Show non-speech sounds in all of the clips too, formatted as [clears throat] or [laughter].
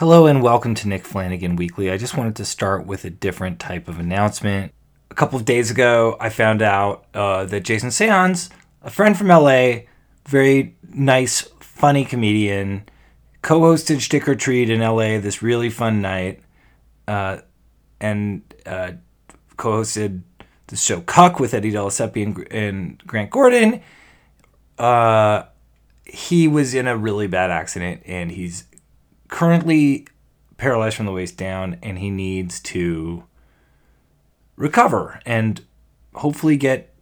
Hello and welcome to Nick Flanagan Weekly. I just wanted to start with a different type of announcement. A couple of days ago, I found out uh, that Jason Seance, a friend from LA, very nice, funny comedian, co hosted Stick or Treat in LA this really fun night, uh, and uh, co hosted the show Cuck with Eddie Delaseppe and, and Grant Gordon. Uh, he was in a really bad accident and he's currently paralyzed from the waist down and he needs to recover and hopefully get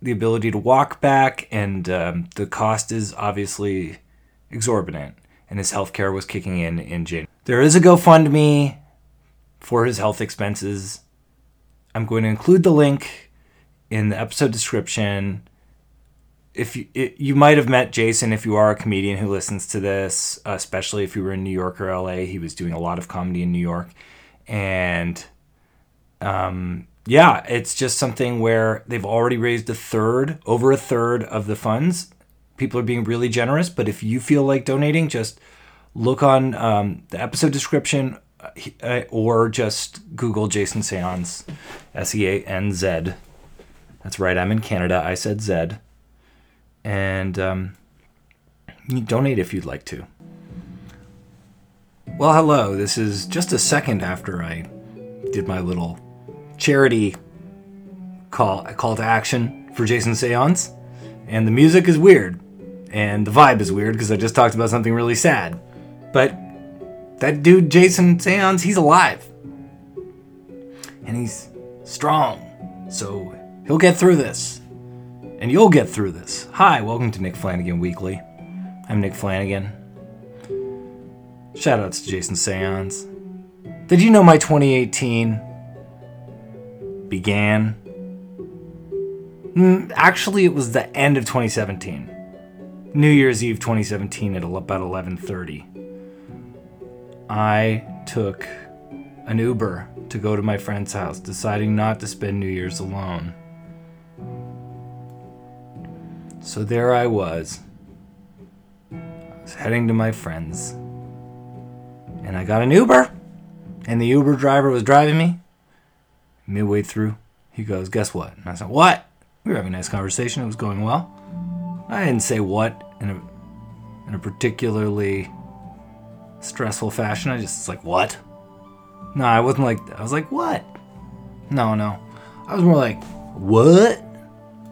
the ability to walk back and um, the cost is obviously exorbitant and his health care was kicking in in January. There is a GoFundMe for his health expenses. I'm going to include the link in the episode description if you it, you might have met Jason if you are a comedian who listens to this, especially if you were in New York or LA. He was doing a lot of comedy in New York, and um, yeah, it's just something where they've already raised a third, over a third of the funds. People are being really generous, but if you feel like donating, just look on um, the episode description uh, or just Google Jason Seance, S E A N Z. That's right, I'm in Canada. I said Zed and um, you donate if you'd like to. Well, hello. This is just a second after I did my little charity call call to action for Jason Seance, and the music is weird, and the vibe is weird because I just talked about something really sad. But that dude Jason Seance, he's alive, and he's strong, so he'll get through this and you'll get through this. Hi, welcome to Nick Flanagan Weekly. I'm Nick Flanagan. Shoutouts to Jason Seance. Did you know my 2018 began? Hmm, actually, it was the end of 2017. New Year's Eve 2017 at about 11:30. I took an Uber to go to my friend's house, deciding not to spend New Year's alone. So there I was. I was heading to my friends. And I got an Uber. And the Uber driver was driving me. Midway through, he goes, Guess what? And I said, What? We were having a nice conversation. It was going well. I didn't say what in a, in a particularly stressful fashion. I just was like, What? No, I wasn't like, I was like, What? No, no. I was more like, What?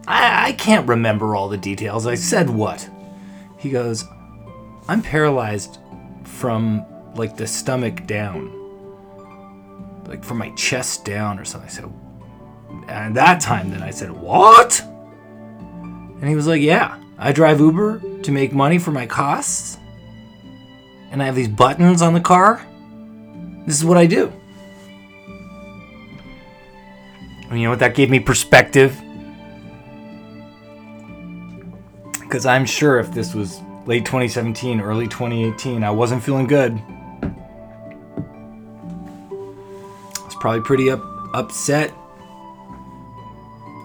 I, I can't remember all the details. I said what? He goes, I'm paralyzed from like the stomach down. Like from my chest down or something. I said, and that time then I said, What? And he was like, Yeah, I drive Uber to make money for my costs. And I have these buttons on the car. This is what I do. And you know what? That gave me perspective because I'm sure if this was late 2017, early 2018, I wasn't feeling good. I was probably pretty up, upset,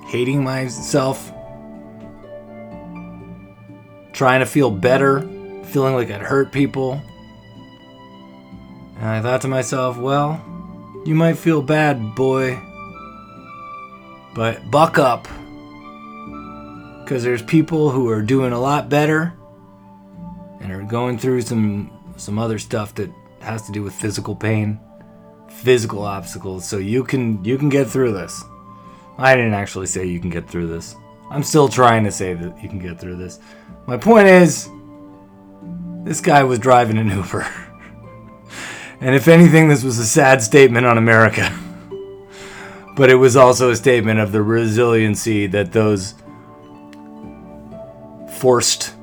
hating myself, trying to feel better, feeling like I'd hurt people. And I thought to myself, well, you might feel bad, boy, but buck up because there's people who are doing a lot better and are going through some some other stuff that has to do with physical pain, physical obstacles. So you can you can get through this. I didn't actually say you can get through this. I'm still trying to say that you can get through this. My point is this guy was driving an Uber. [laughs] and if anything this was a sad statement on America. [laughs] but it was also a statement of the resiliency that those forced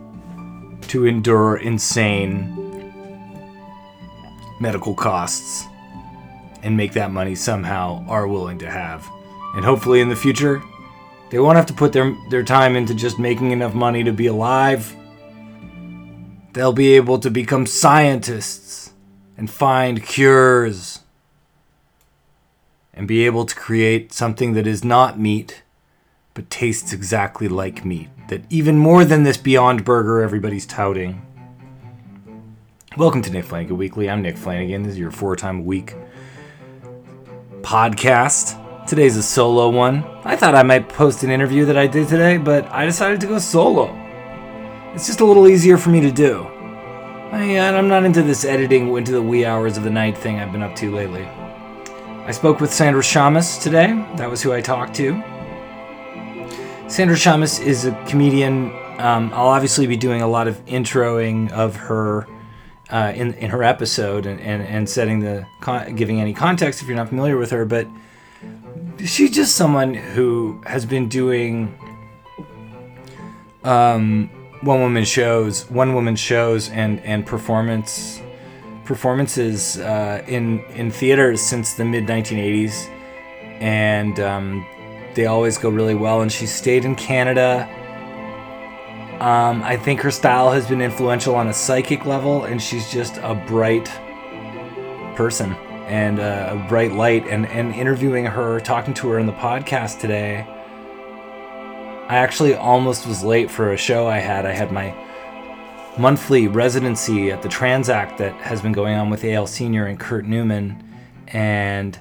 to endure insane medical costs and make that money somehow are willing to have. And hopefully in the future, they won't have to put their, their time into just making enough money to be alive. They'll be able to become scientists and find cures and be able to create something that is not meat but tastes exactly like meat. That even more than this Beyond Burger everybody's touting. Welcome to Nick Flanagan Weekly. I'm Nick Flanagan. This is your four time a week podcast. Today's a solo one. I thought I might post an interview that I did today, but I decided to go solo. It's just a little easier for me to do. I, uh, I'm not into this editing into the wee hours of the night thing I've been up to lately. I spoke with Sandra Shamas today. That was who I talked to. Sandra Shamas is a comedian. Um, I'll obviously be doing a lot of introing of her uh, in in her episode and, and, and setting the con- giving any context if you're not familiar with her. But she's just someone who has been doing um, one woman shows, one woman shows, and and performance performances uh, in in theaters since the mid 1980s, and um, they always go really well. And she stayed in Canada. Um, I think her style has been influential on a psychic level, and she's just a bright person and uh, a bright light. And and interviewing her, talking to her in the podcast today. I actually almost was late for a show I had. I had my monthly residency at the Transact that has been going on with AL Senior and Kurt Newman, and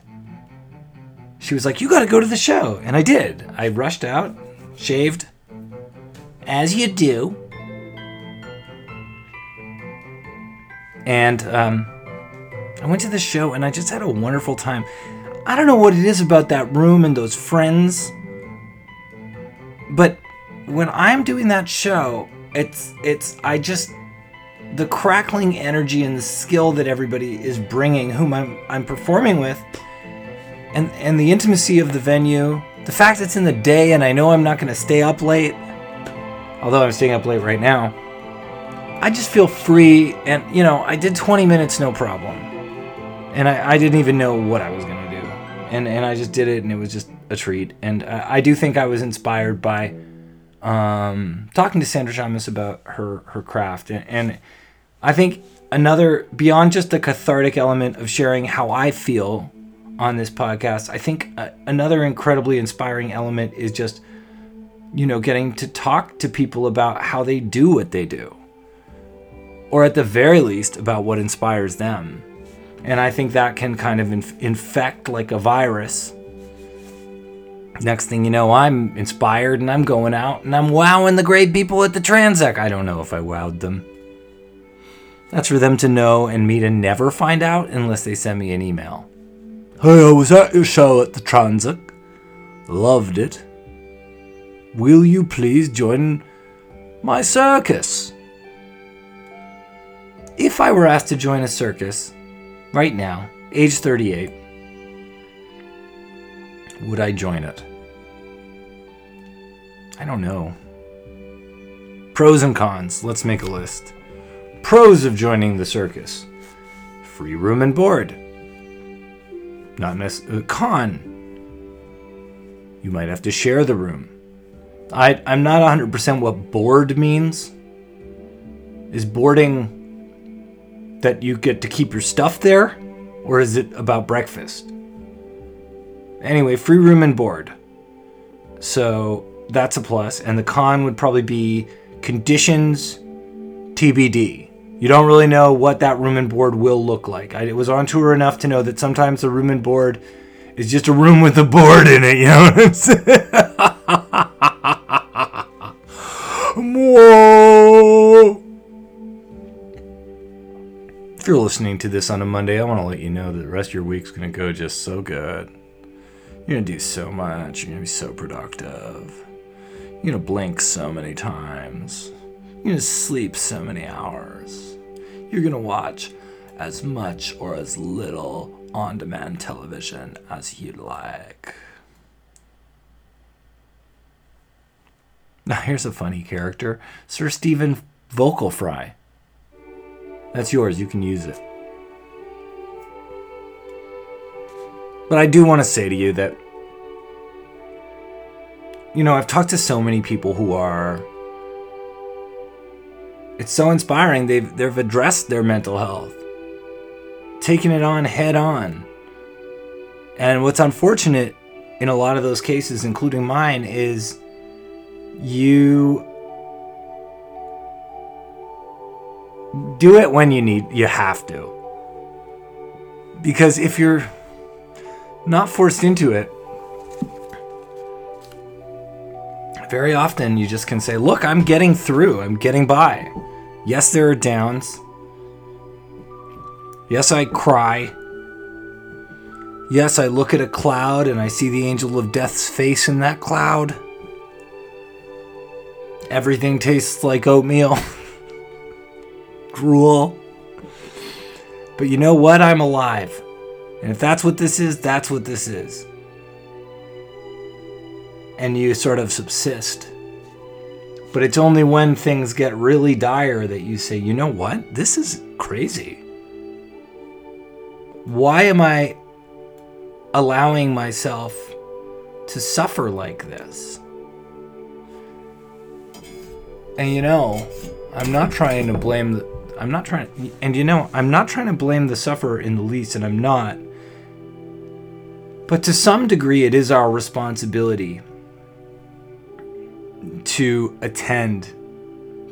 she was like, "You got to go to the show," and I did. I rushed out, shaved, as you do, and um, I went to the show, and I just had a wonderful time. I don't know what it is about that room and those friends, but when I'm doing that show, it's it's I just the crackling energy and the skill that everybody is bringing, whom I'm I'm performing with, and and the intimacy of the venue, the fact it's in the day and I know I'm not going to stay up late, although I'm staying up late right now. I just feel free, and you know I did 20 minutes no problem, and I, I didn't even know what I was going to do, and and I just did it, and it was just a treat, and I, I do think I was inspired by um, talking to Sandra Shamas about her her craft, and, and I think another beyond just the cathartic element of sharing how I feel on this podcast, I think uh, another incredibly inspiring element is just you know getting to talk to people about how they do what they do, or at the very least about what inspires them, and I think that can kind of inf- infect like a virus Next thing you know, I'm inspired and I'm going out and I'm wowing the great people at the Transact. I don't know if I wowed them. That's for them to know and me to never find out unless they send me an email. Hey, I was at your show at the Transact. Loved it. Will you please join my circus? If I were asked to join a circus right now, age 38, would I join it? I don't know. Pros and cons. Let's make a list. Pros of joining the circus free room and board. Not necessarily. Uh, con. You might have to share the room. I, I'm not 100% what board means. Is boarding that you get to keep your stuff there? Or is it about breakfast? Anyway, free room and board. So that's a plus. And the con would probably be conditions TBD. You don't really know what that room and board will look like. I was on tour enough to know that sometimes the room and board is just a room with a board in it. You know what I'm saying? Whoa. [laughs] If you're listening to this on a Monday, I want to let you know that the rest of your week's going to go just so good. You're going to do so much. You're going to be so productive. You're going to blink so many times. You're to sleep so many hours. You're to watch as much or as little on demand television as you'd like. Now, here's a funny character Sir Stephen Vocal Fry. That's yours, you can use it. But I do want to say to you that, you know, I've talked to so many people who are. It's so inspiring. They've they've addressed their mental health, taken it on head on. And what's unfortunate in a lot of those cases, including mine, is you do it when you need you have to. Because if you're not forced into it, very often you just can say, "Look, I'm getting through. I'm getting by." Yes, there are downs. Yes, I cry. Yes, I look at a cloud and I see the angel of death's face in that cloud. Everything tastes like oatmeal. [laughs] Gruel. But you know what? I'm alive. And if that's what this is, that's what this is. And you sort of subsist. But it's only when things get really dire that you say, you know what? This is crazy. Why am I allowing myself to suffer like this? And you know, I'm not trying to blame the. I'm not trying. And you know, I'm not trying to blame the sufferer in the least, and I'm not. But to some degree, it is our responsibility to attend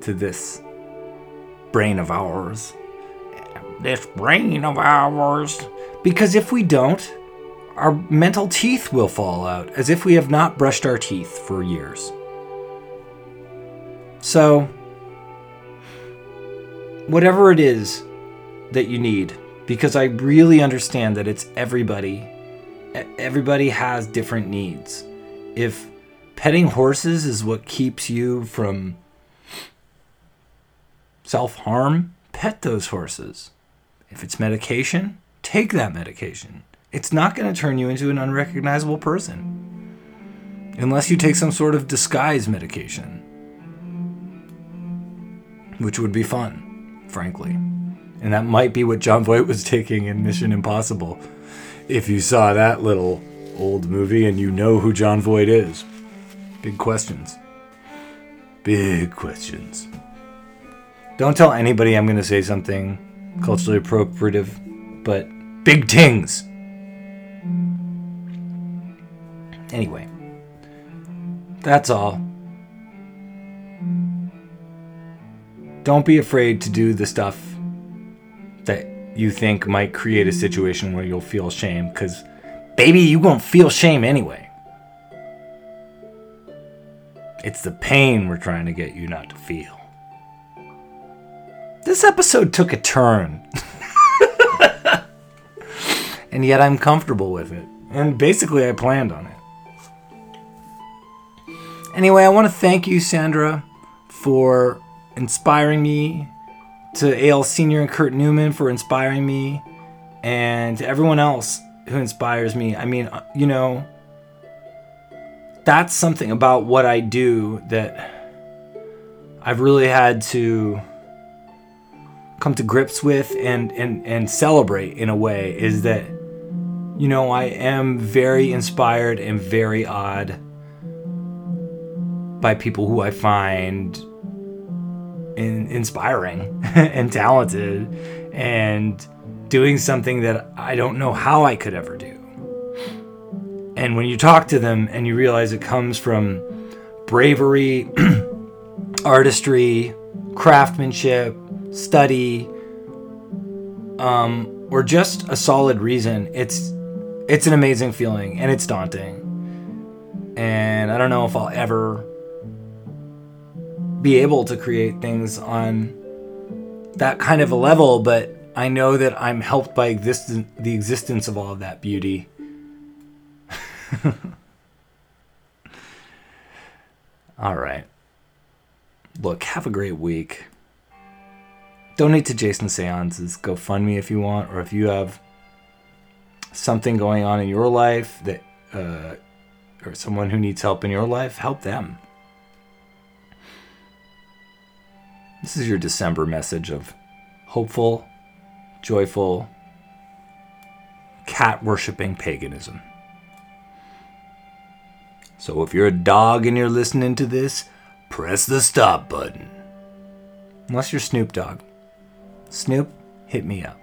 to this brain of ours. This brain of ours. Because if we don't, our mental teeth will fall out as if we have not brushed our teeth for years. So, whatever it is that you need, because I really understand that it's everybody, everybody has different needs. If petting horses is what keeps you from self harm, pet those horses. If it's medication, take that medication. It's not going to turn you into an unrecognizable person unless you take some sort of disguise medication which would be fun, frankly. And that might be what Jon Voight was taking in Mission Impossible. If you saw that little old movie and you know who Jon Voight is. Big questions. Big questions. Don't tell anybody I'm going to say something culturally appropriative, but big tings. Anyway, that's all. don't be afraid to do the stuff that you think might create a situation where you'll feel shame because baby you won't feel shame anyway it's the pain we're trying to get you not to feel. This episode took a turn. [laughs] And yet i'm comfortable with it. And basically i planned on it. Anyway i want to thank you sandra for inspiring me, to AL Senior and Kurt Newman for inspiring me, and to everyone else who inspires me. I mean, uh, you know, that's something about what I do that I've really had to come to grips with and and and celebrate in a way is that you know I am very inspired and very odd by people who I find in, inspiring [laughs] and talented and doing something that I don't know how I could ever do. And when you talk to them and you realize it comes from bravery, [clears throat] artistry, craftsmanship, study, um, or just a solid reason, it's it's an amazing feeling and it's daunting. And I don't know if I'll ever be able to create things on that kind of a level, but I know that I'm helped by exist- the existence of all of that beauty. [laughs] all right. Look, have a great week. Donate to Jason Seance's GoFundMe if you want, or if you have something going on in your life that, uh, or someone who needs help in your life, help them. This is your December message of hopeful, joyful, cat worshiping paganism. So if you're a dog and you're listening to this, press the stop button. Unless you're Snoop Dogg. Snoop, hit me up.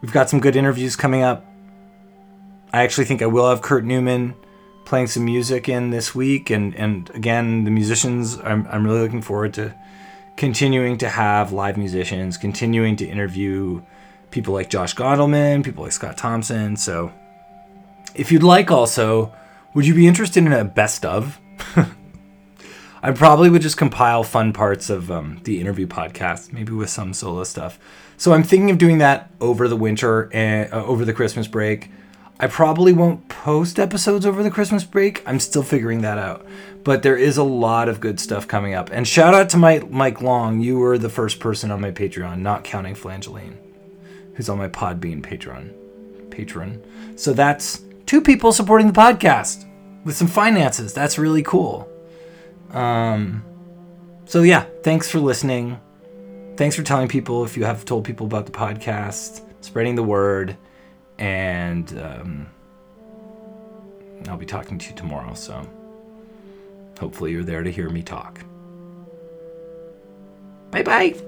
We've got some good interviews coming up. I actually think I will have Kurt Newman playing some music in this week, and, and again, the musicians, I'm, I'm really looking forward to continuing to have live musicians, continuing to interview people like Josh Gondelman, people like Scott Thompson. So if you'd like also, would you be interested in a best of? [laughs] I probably would just compile fun parts of um, the interview podcast, maybe with some solo stuff. So I'm thinking of doing that over the winter and uh, over the Christmas break. I probably won't post episodes over the Christmas break. I'm still figuring that out. But there is a lot of good stuff coming up. And shout out to Mike, Mike Long. You were the first person on my Patreon, not counting Flangeline, who's on my Podbean Patreon. Patron. So that's two people supporting the podcast with some finances. That's really cool. Um, so yeah, thanks for listening. Thanks for telling people if you have told people about the podcast, spreading the word, and um, I'll be talking to you tomorrow. So hopefully you're there to hear me talk. Bye bye.